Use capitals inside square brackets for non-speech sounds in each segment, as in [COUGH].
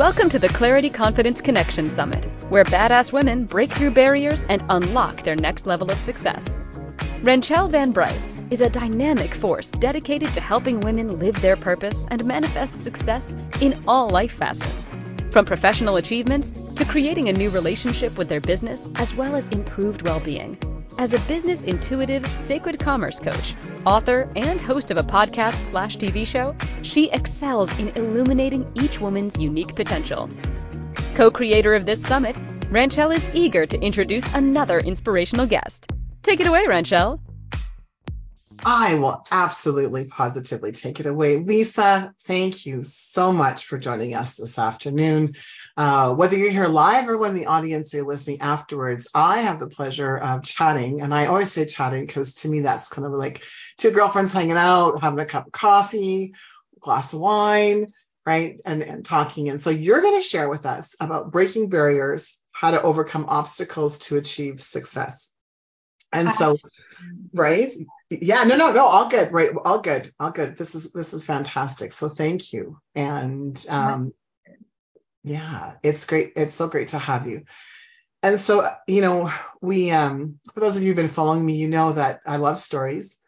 Welcome to the Clarity Confidence Connection Summit, where badass women break through barriers and unlock their next level of success. Renchelle Van Bryce is a dynamic force dedicated to helping women live their purpose and manifest success in all life facets, from professional achievements to creating a new relationship with their business, as well as improved well being. As a business intuitive, sacred commerce coach, author, and host of a podcast slash TV show, she excels in illuminating each woman's unique potential. Co creator of this summit, Ranchelle is eager to introduce another inspirational guest. Take it away, Ranchelle. I will absolutely positively take it away. Lisa, thank you so much for joining us this afternoon. Uh, whether you're here live or when the audience are listening afterwards, I have the pleasure of chatting. And I always say chatting because to me, that's kind of like two girlfriends hanging out, having a cup of coffee, glass of wine, right? And, and talking. And so you're going to share with us about breaking barriers, how to overcome obstacles to achieve success. And so, right? Yeah, no, no, no, all good, right? All good, all good. This is this is fantastic. So thank you. And um, yeah, it's great. It's so great to have you. And so, you know, we um, for those of you who've been following me, you know that I love stories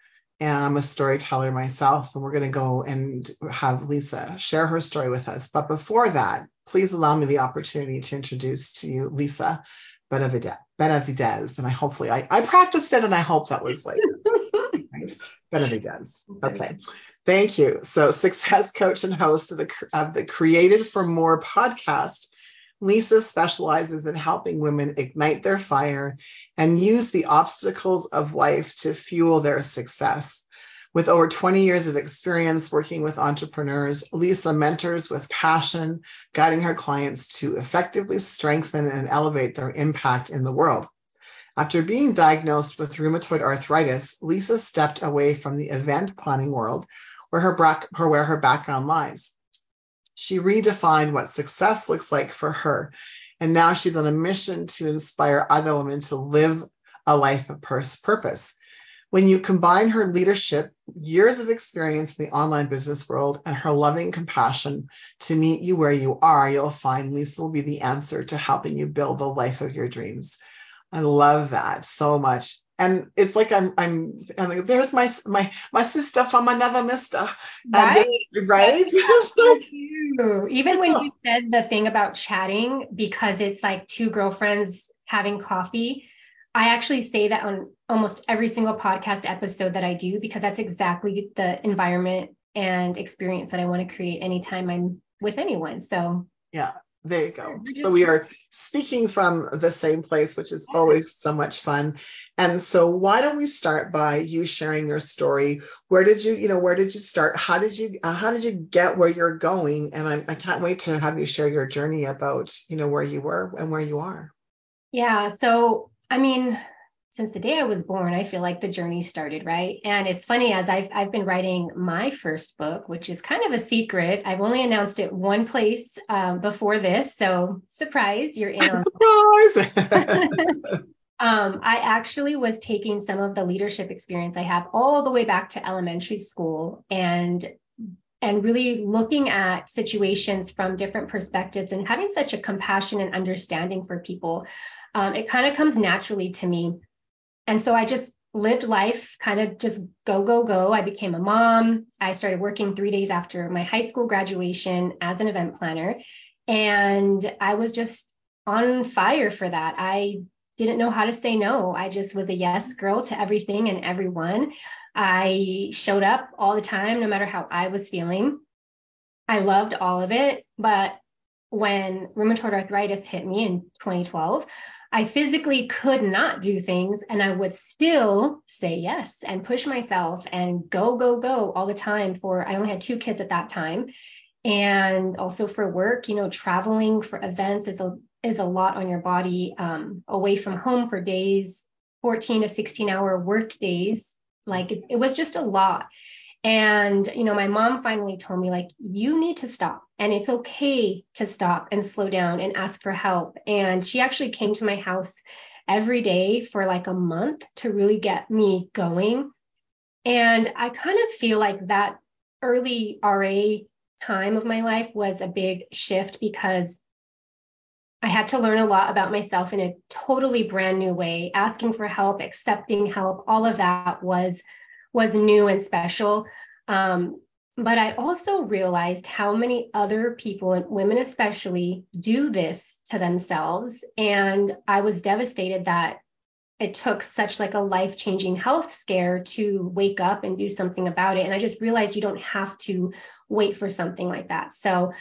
and I'm a storyteller myself. And we're going to go and have Lisa share her story with us. But before that, please allow me the opportunity to introduce to you Lisa Benavidez. And I hopefully I, I practiced it and I hope that was like [LAUGHS] right. Benavidez. Okay. Thank you. So success coach and host of the of the Created for More podcast. Lisa specializes in helping women ignite their fire and use the obstacles of life to fuel their success. With over 20 years of experience working with entrepreneurs, Lisa mentors with passion, guiding her clients to effectively strengthen and elevate their impact in the world. After being diagnosed with rheumatoid arthritis, Lisa stepped away from the event planning world where her, where her background lies. She redefined what success looks like for her, and now she's on a mission to inspire other women to live a life of purpose. When you combine her leadership, years of experience in the online business world, and her loving compassion to meet you where you are, you'll find Lisa will be the answer to helping you build the life of your dreams. I love that so much. And it's like I'm I'm, like, there's my my my sister from another mister. Right? And, right? [LAUGHS] Even when you said the thing about chatting, because it's like two girlfriends having coffee, I actually say that on almost every single podcast episode that I do because that's exactly the environment and experience that I want to create anytime I'm with anyone. So, yeah, there you go. So, we are speaking from the same place, which is always so much fun. And so, why don't we start by you sharing your story? Where did you, you know, where did you start? How did you, uh, how did you get where you're going? And I, I can't wait to have you share your journey about, you know, where you were and where you are. Yeah. So, I mean, since the day I was born, I feel like the journey started, right? And it's funny as I've I've been writing my first book, which is kind of a secret. I've only announced it one place um, before this, so surprise, you're in [LAUGHS] on surprise. [LAUGHS] [LAUGHS] um, I actually was taking some of the leadership experience I have all the way back to elementary school and and really looking at situations from different perspectives and having such a compassion and understanding for people um, it kind of comes naturally to me. And so I just lived life kind of just go, go, go. I became a mom. I started working three days after my high school graduation as an event planner. And I was just on fire for that. I didn't know how to say no. I just was a yes girl to everything and everyone. I showed up all the time, no matter how I was feeling. I loved all of it. But when rheumatoid arthritis hit me in 2012, I physically could not do things and I would still say yes and push myself and go, go, go all the time for, I only had two kids at that time. And also for work, you know, traveling for events is a, is a lot on your body, um, away from home for days, 14 to 16 hour work days. Like it, it was just a lot. And, you know, my mom finally told me, like, you need to stop and it's okay to stop and slow down and ask for help. And she actually came to my house every day for like a month to really get me going. And I kind of feel like that early RA time of my life was a big shift because I had to learn a lot about myself in a totally brand new way. Asking for help, accepting help, all of that was was new and special. Um, but I also realized how many other people, and women especially, do this to themselves. And I was devastated that it took such like a life-changing health scare to wake up and do something about it. And I just realized you don't have to wait for something like that. So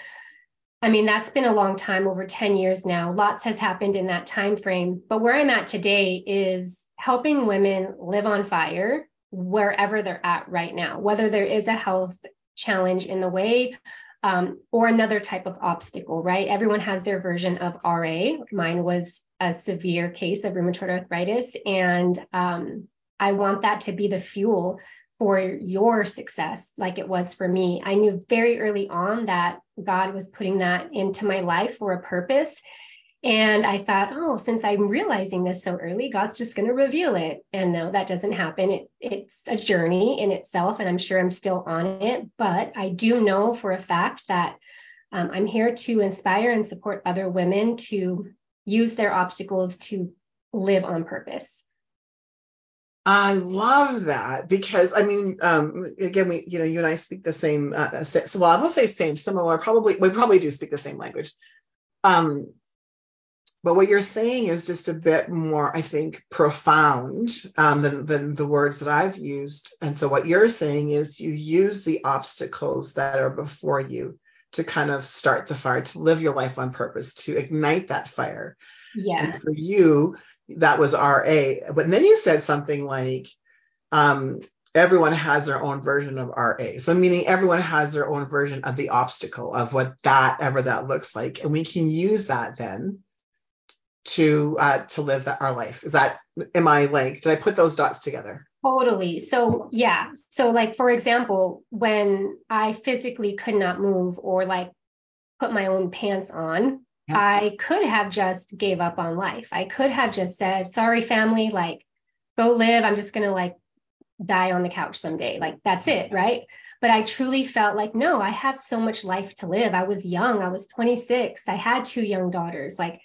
I mean, that's been a long time, over 10 years now. Lots has happened in that time frame. But where I'm at today is helping women live on fire wherever they're at right now, whether there is a health challenge in the way um, or another type of obstacle, right? Everyone has their version of RA. Mine was a severe case of rheumatoid arthritis. And um, I want that to be the fuel for your success like it was for me. I knew very early on that God was putting that into my life for a purpose. And I thought, oh, since I'm realizing this so early, God's just going to reveal it. And no, that doesn't happen. It, it's a journey in itself, and I'm sure I'm still on it. But I do know for a fact that um, I'm here to inspire and support other women to use their obstacles to live on purpose. I love that because I mean, um, again, we, you know, you and I speak the same. Uh, so, well, I won't say same, similar. Probably, we probably do speak the same language. Um, but what you're saying is just a bit more, I think, profound um, than than the words that I've used. And so, what you're saying is you use the obstacles that are before you to kind of start the fire, to live your life on purpose, to ignite that fire. Yeah. And for you, that was RA. But then you said something like, um, everyone has their own version of RA. So meaning everyone has their own version of the obstacle of what that ever that looks like, and we can use that then to uh, to live that our life. Is that am I like did I put those dots together? Totally. So yeah. So like for example, when I physically could not move or like put my own pants on, I could have just gave up on life. I could have just said, sorry, family, like go live. I'm just going to like die on the couch someday. Like that's it. Right. But I truly felt like, no, I have so much life to live. I was young. I was 26. I had two young daughters. Like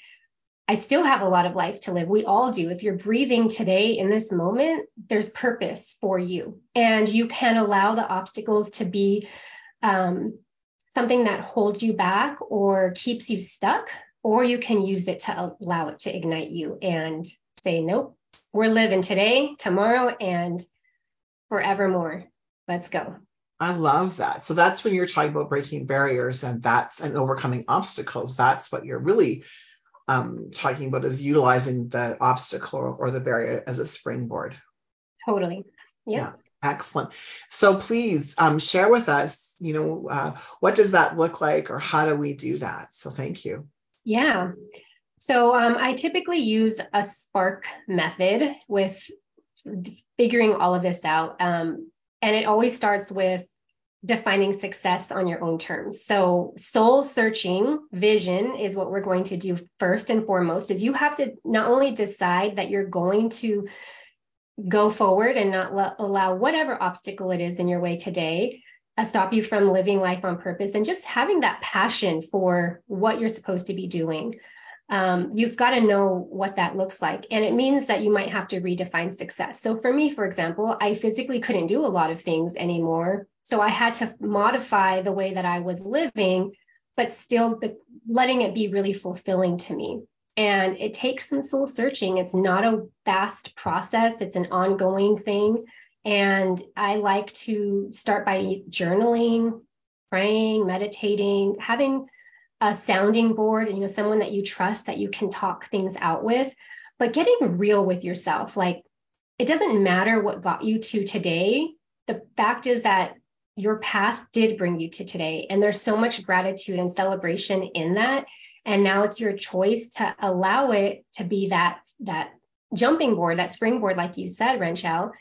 I still have a lot of life to live. We all do. If you're breathing today in this moment, there's purpose for you. And you can allow the obstacles to be um, something that holds you back or keeps you stuck, or you can use it to allow it to ignite you and say, nope, we're living today, tomorrow, and forevermore. Let's go. I love that. So that's when you're talking about breaking barriers and that's and overcoming obstacles. That's what you're really um, talking about is utilizing the obstacle or the barrier as a springboard. Totally. Yep. Yeah. Excellent. So please um, share with us, you know, uh, what does that look like or how do we do that? So thank you. Yeah. So um, I typically use a Spark method with figuring all of this out. Um, and it always starts with defining success on your own terms. So soul searching vision is what we're going to do first and foremost is you have to not only decide that you're going to go forward and not l- allow whatever obstacle it is in your way today stop you from living life on purpose and just having that passion for what you're supposed to be doing. Um, you've got to know what that looks like. And it means that you might have to redefine success. So for me, for example, I physically couldn't do a lot of things anymore. So I had to modify the way that I was living, but still letting it be really fulfilling to me. And it takes some soul searching. It's not a fast process, it's an ongoing thing. And I like to start by journaling, praying, meditating, having a sounding board, you know, someone that you trust that you can talk things out with, but getting real with yourself. Like it doesn't matter what got you to today. The fact is that your past did bring you to today. And there's so much gratitude and celebration in that and now it's your choice to allow it to be that that jumping board that springboard like you said Renchel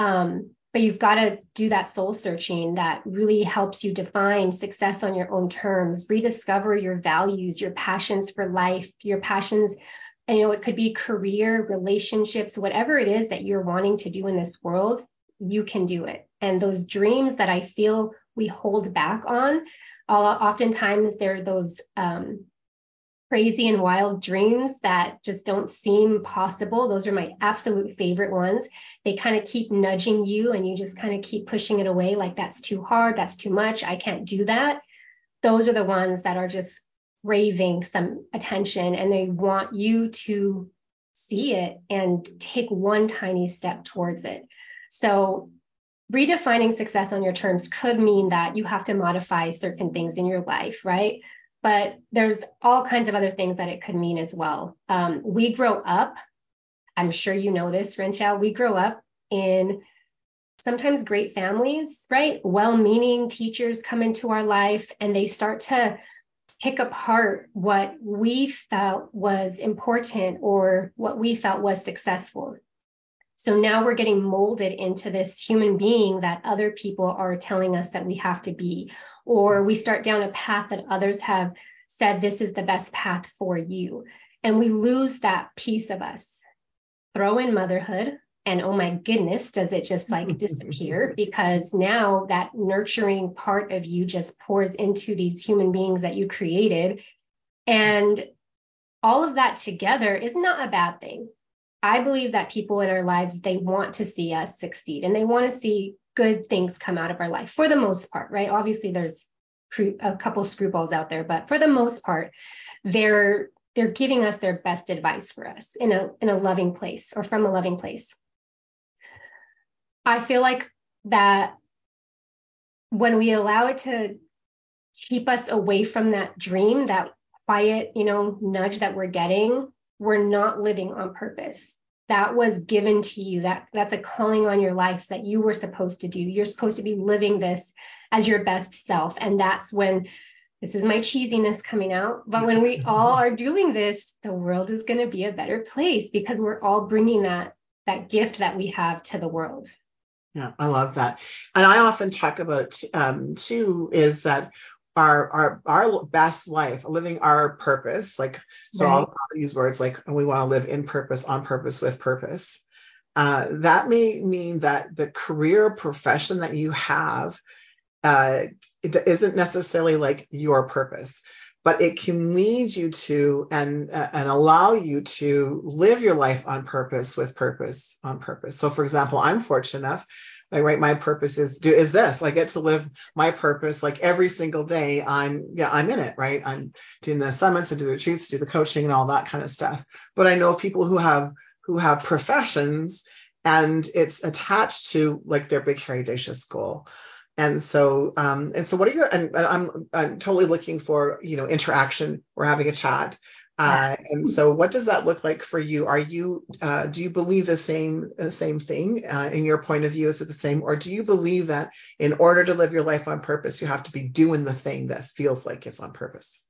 um, but you've got to do that soul searching that really helps you define success on your own terms rediscover your values your passions for life your passions and you know it could be career relationships whatever it is that you're wanting to do in this world you can do it. And those dreams that i feel we hold back on oftentimes they're those um, crazy and wild dreams that just don't seem possible. Those are my absolute favorite ones. They kind of keep nudging you and you just kind of keep pushing it away like that's too hard, that's too much, I can't do that. Those are the ones that are just craving some attention and they want you to see it and take one tiny step towards it. So redefining success on your terms could mean that you have to modify certain things in your life, right? But there's all kinds of other things that it could mean as well. Um, we grow up, I'm sure you know this, Renchel, we grow up in sometimes great families, right? Well meaning teachers come into our life and they start to pick apart what we felt was important or what we felt was successful. So now we're getting molded into this human being that other people are telling us that we have to be, or we start down a path that others have said this is the best path for you. And we lose that piece of us. Throw in motherhood, and oh my goodness, does it just like disappear? [LAUGHS] Because now that nurturing part of you just pours into these human beings that you created. And all of that together is not a bad thing. I believe that people in our lives, they want to see us succeed and they want to see good things come out of our life for the most part, right? Obviously, there's a couple screwballs out there, but for the most part, they're they're giving us their best advice for us in a in a loving place or from a loving place. I feel like that when we allow it to keep us away from that dream, that quiet, you know, nudge that we're getting, we're not living on purpose. That was given to you. That that's a calling on your life that you were supposed to do. You're supposed to be living this as your best self. And that's when this is my cheesiness coming out. But when we all are doing this, the world is going to be a better place because we're all bringing that that gift that we have to the world. Yeah, I love that. And I often talk about um, too is that our our our best life, living our purpose. Like so, right. I'll use words like we want to live in purpose, on purpose, with purpose. Uh, that may mean that the career profession that you have uh, it isn't necessarily like your purpose, but it can lead you to and uh, and allow you to live your life on purpose, with purpose, on purpose. So, for example, I'm fortunate enough like right my purpose is do is this. I get to live my purpose like every single day i'm yeah i'm in it right? I'm doing the summits and do the retreats do the coaching and all that kind of stuff. But i know people who have who have professions and it's attached to like their big audacious goal. And so um and so what are your and i'm i'm totally looking for you know interaction we're having a chat uh, and so, what does that look like for you? Are you uh, do you believe the same uh, same thing uh, in your point of view? Is it the same, or do you believe that in order to live your life on purpose, you have to be doing the thing that feels like it's on purpose?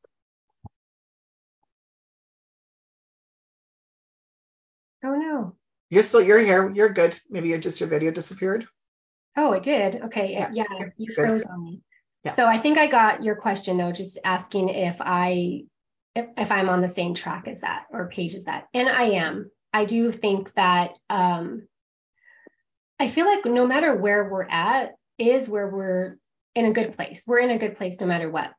Oh no. You're still you're here. You're good. Maybe you just your video disappeared. Oh, it did. Okay. Yeah, yeah you froze on me. Yeah. So I think I got your question though, just asking if I if, if I'm on the same track as that or page as that. And I am. I do think that um, I feel like no matter where we're at is where we're in a good place. We're in a good place no matter what.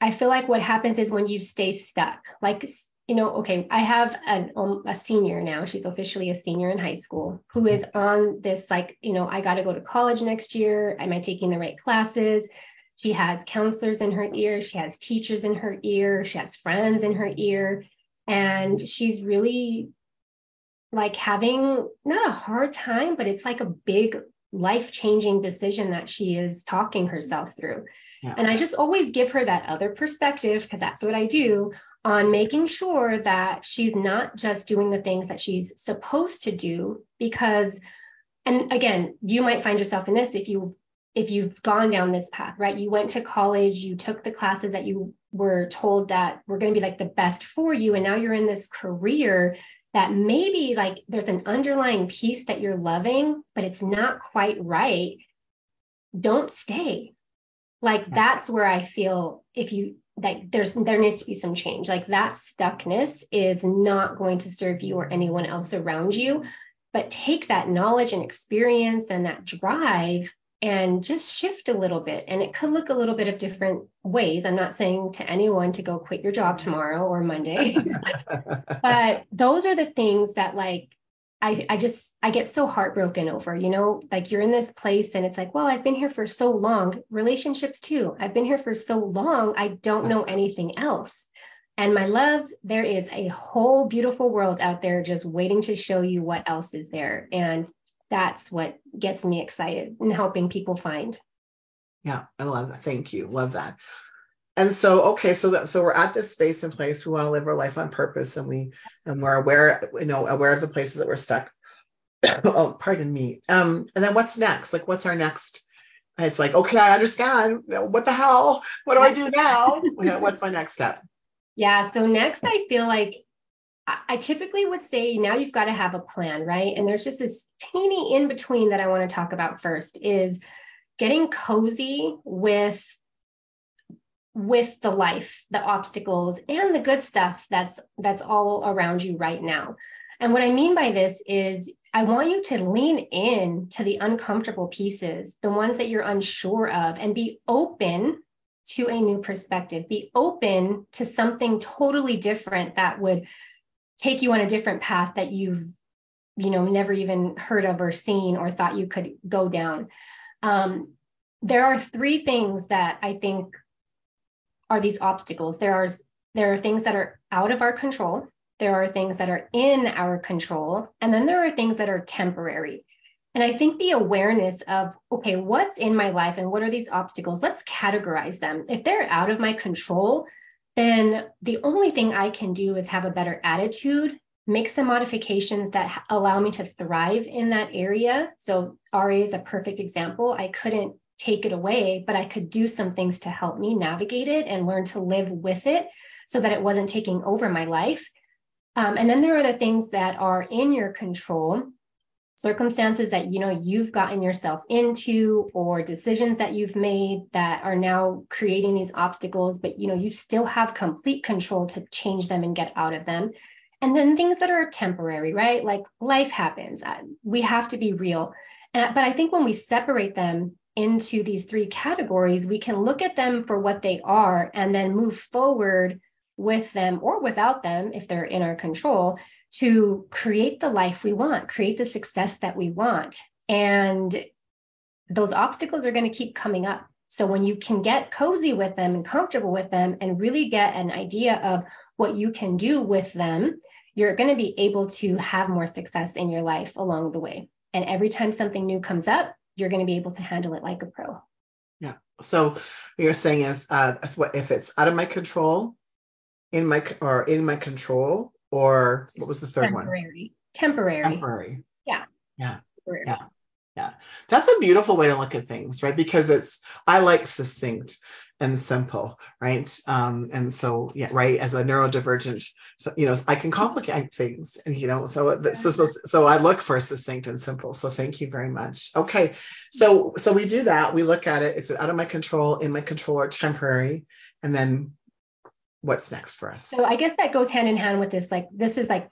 I feel like what happens is when you stay stuck, like, you know, okay, I have an, um, a senior now. She's officially a senior in high school who is on this, like, you know, I got to go to college next year. Am I taking the right classes? She has counselors in her ear, she has teachers in her ear, she has friends in her ear, and she's really like having not a hard time, but it's like a big life changing decision that she is talking herself through. Yeah. And I just always give her that other perspective because that's what I do on making sure that she's not just doing the things that she's supposed to do because and again, you might find yourself in this if you've if you've gone down this path, right? You went to college, you took the classes that you were told that were going to be like the best for you, and now you're in this career that maybe like there's an underlying piece that you're loving, but it's not quite right. Don't stay. Like that's where I feel if you like there's there needs to be some change. Like that stuckness is not going to serve you or anyone else around you. But take that knowledge and experience and that drive and just shift a little bit. And it could look a little bit of different ways. I'm not saying to anyone to go quit your job tomorrow or Monday, [LAUGHS] but those are the things that like I, I just I get so heartbroken over, you know, like you're in this place and it's like, well, I've been here for so long. Relationships too. I've been here for so long. I don't know anything else. And my love, there is a whole beautiful world out there just waiting to show you what else is there. And that's what gets me excited and helping people find. Yeah, I love that. Thank you. Love that. And so, okay, so that, so we're at this space and place. We want to live our life on purpose, and we and we're aware, you know, aware of the places that we're stuck. [COUGHS] oh, pardon me. Um, and then what's next? Like, what's our next? It's like, okay, I understand. What the hell? What do I do now? [LAUGHS] what's my next step? Yeah. So next, I feel like I typically would say now you've got to have a plan, right? And there's just this teeny in between that I want to talk about first is getting cozy with with the life, the obstacles and the good stuff that's that's all around you right now. And what I mean by this is I want you to lean in to the uncomfortable pieces, the ones that you're unsure of and be open to a new perspective. Be open to something totally different that would take you on a different path that you've you know never even heard of or seen or thought you could go down. Um, there are three things that i think are these obstacles. There are there are things that are out of our control. There are things that are in our control. And then there are things that are temporary. And i think the awareness of okay what's in my life and what are these obstacles? Let's categorize them. If they're out of my control then the only thing I can do is have a better attitude, make some modifications that allow me to thrive in that area. So RA is a perfect example. I couldn't take it away, but I could do some things to help me navigate it and learn to live with it so that it wasn't taking over my life. Um, and then there are the things that are in your control circumstances that you know you've gotten yourself into or decisions that you've made that are now creating these obstacles but you know you still have complete control to change them and get out of them. And then things that are temporary right? Like life happens. Uh, we have to be real. And, but i think when we separate them into these three categories we can look at them for what they are and then move forward with them or without them if they're in our control to create the life we want, create the success that we want. And those obstacles are going to keep coming up. So when you can get cozy with them and comfortable with them and really get an idea of what you can do with them, you're going to be able to have more success in your life along the way. And every time something new comes up, you're going to be able to handle it like a pro. Yeah. So what you're saying is, uh, if it's out of my control, in my or in my control, or what was the third temporary. one? Temporary. Temporary. Yeah. Yeah. Temporary. Yeah. Yeah. That's a beautiful way to look at things, right? Because it's I like succinct and simple, right? Um, and so yeah, right. As a neurodivergent, so, you know, I can complicate things, and you know, so, so so so I look for succinct and simple. So thank you very much. Okay, so so we do that. We look at it. It's out of my control, in my control, or temporary, and then what's next for us. So I guess that goes hand in hand with this. Like this is like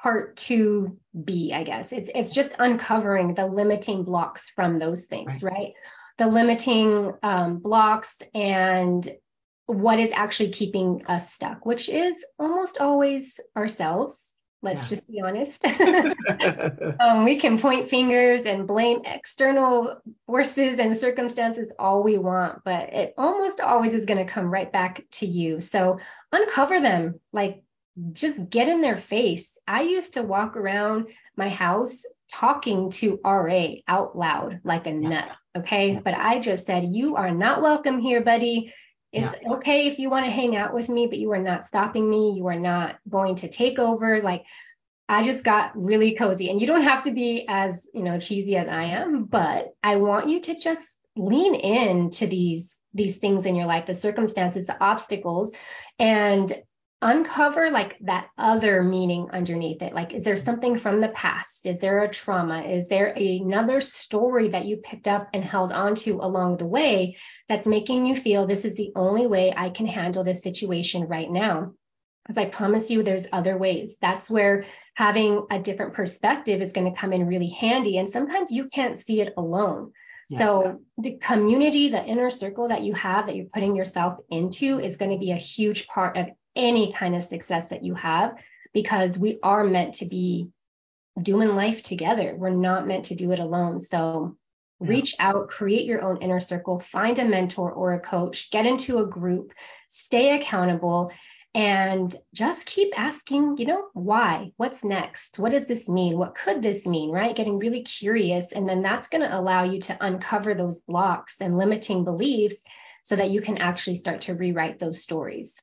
part 2B, I guess. It's it's just uncovering the limiting blocks from those things, right? right? The limiting um, blocks and what is actually keeping us stuck, which is almost always ourselves. Let's yeah. just be honest. [LAUGHS] [LAUGHS] um, we can point fingers and blame external forces and circumstances all we want, but it almost always is going to come right back to you. So uncover them, like just get in their face. I used to walk around my house talking to RA out loud like a nut. Okay. But I just said, You are not welcome here, buddy. It's yeah. okay if you want to hang out with me, but you are not stopping me. You are not going to take over. Like I just got really cozy. And you don't have to be as, you know, cheesy as I am, but I want you to just lean in to these these things in your life, the circumstances, the obstacles, and uncover like that other meaning underneath it. Like, is there something from the past? Is there a trauma? Is there another story that you picked up and held onto along the way that's making you feel this is the only way I can handle this situation right now? Because I promise you, there's other ways. That's where having a different perspective is going to come in really handy. And sometimes you can't see it alone. Yeah. So the community, the inner circle that you have that you're putting yourself into is going to be a huge part of any kind of success that you have because we are meant to be doing life together. We're not meant to do it alone. So yeah. reach out, create your own inner circle, find a mentor or a coach, get into a group, stay accountable, and just keep asking, you know, why? What's next? What does this mean? What could this mean? Right? Getting really curious. And then that's going to allow you to uncover those blocks and limiting beliefs so that you can actually start to rewrite those stories.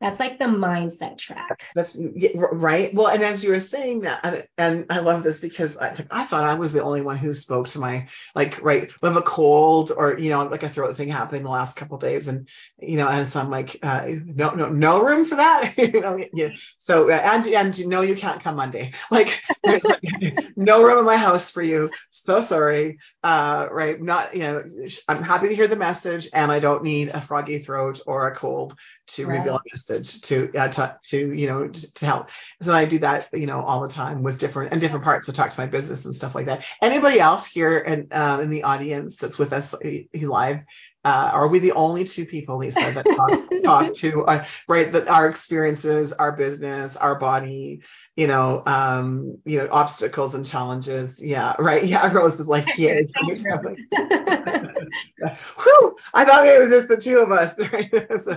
That's like the mindset track. That's right. Well, and as you were saying that, and I love this because I, I thought I was the only one who spoke to my like right with a cold or you know like a throat thing happening the last couple days, and you know, and so I'm like, uh, no, no, no room for that. [LAUGHS] you know, yeah. So and and no, you can't come Monday. [LAUGHS] Like, there's like no room in my house for you. So sorry. Uh, right. Not you know, I'm happy to hear the message, and I don't need a froggy throat or a cold to right. reveal a message to, uh, to to you know to help. So I do that you know all the time with different and different parts. I talk to my business and stuff like that. Anybody else here in uh, in the audience that's with us live? Uh, are we the only two people, Lisa, that talk, [LAUGHS] talk to uh, right that our experiences, our business, our body, you know, um, you know, obstacles and challenges? Yeah, right. [LAUGHS] Yeah, Rose is like, yeah. [LAUGHS] Whew, I thought it was just the two of us.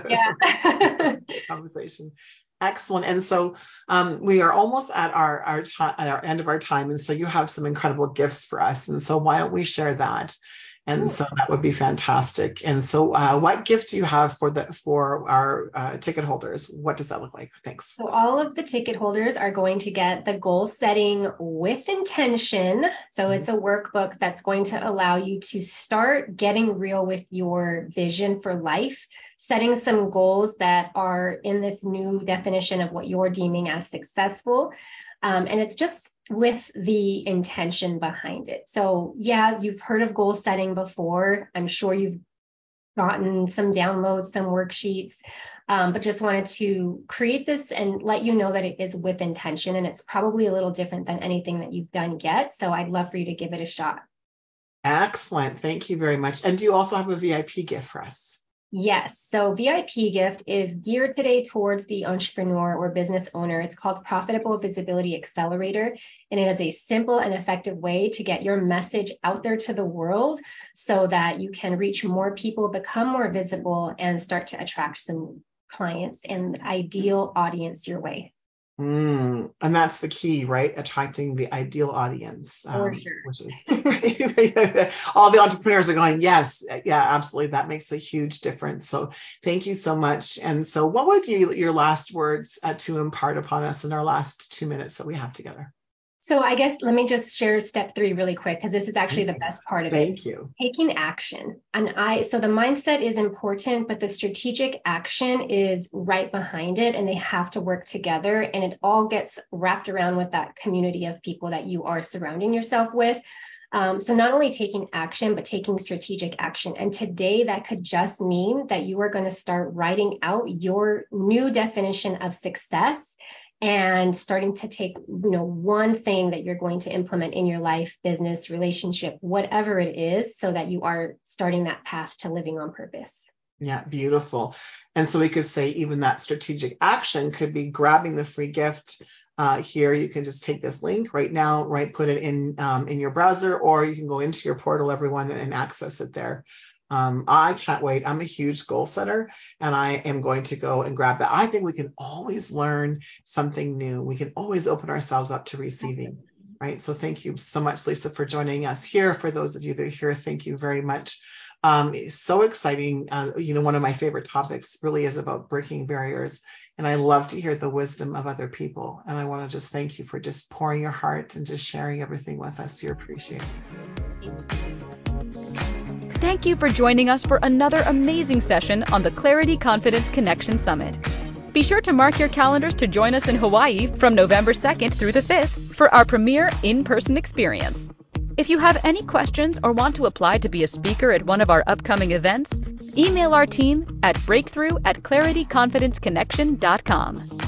Yeah. conversation. Excellent. And so um, we are almost at our our, time, our end of our time, and so you have some incredible gifts for us. And so why don't we share that? And so that would be fantastic. And so, uh, what gift do you have for the for our uh, ticket holders? What does that look like? Thanks. So all of the ticket holders are going to get the goal setting with intention. So mm-hmm. it's a workbook that's going to allow you to start getting real with your vision for life, setting some goals that are in this new definition of what you're deeming as successful. Um, and it's just with the intention behind it. So, yeah, you've heard of goal setting before. I'm sure you've gotten some downloads, some worksheets, um, but just wanted to create this and let you know that it is with intention. And it's probably a little different than anything that you've done yet. So, I'd love for you to give it a shot. Excellent. Thank you very much. And do you also have a VIP gift for us? Yes. So VIP gift is geared today towards the entrepreneur or business owner. It's called Profitable Visibility Accelerator, and it is a simple and effective way to get your message out there to the world so that you can reach more people, become more visible, and start to attract some clients and ideal audience your way. Mm, and that's the key, right? Attracting the ideal audience, um, sure. which is [LAUGHS] all the entrepreneurs are going, yes, yeah, absolutely. That makes a huge difference. So thank you so much. And so, what would be your last words uh, to impart upon us in our last two minutes that we have together? So I guess let me just share step three really quick because this is actually the best part of Thank it. Thank you. Taking action. And I so the mindset is important, but the strategic action is right behind it and they have to work together. And it all gets wrapped around with that community of people that you are surrounding yourself with. Um, so not only taking action, but taking strategic action. And today that could just mean that you are going to start writing out your new definition of success and starting to take you know one thing that you're going to implement in your life business relationship whatever it is so that you are starting that path to living on purpose. Yeah beautiful. And so we could say even that strategic action could be grabbing the free gift. Uh, here you can just take this link right now right put it in um, in your browser or you can go into your portal everyone and access it there um, I can't wait. I'm a huge goal setter and I am going to go and grab that. I think we can always learn something new. We can always open ourselves up to receiving. Right. So thank you so much, Lisa, for joining us here. For those of you that are here, thank you very much. Um, so exciting. Uh, you know, one of my favorite topics really is about breaking barriers. And I love to hear the wisdom of other people. And I want to just thank you for just pouring your heart and just sharing everything with us. You're appreciated. Thank you for joining us for another amazing session on the Clarity Confidence Connection Summit. Be sure to mark your calendars to join us in Hawaii from November 2nd through the 5th for our premier in person experience. If you have any questions or want to apply to be a speaker at one of our upcoming events, email our team at breakthrough at clarityconfidenceconnection.com.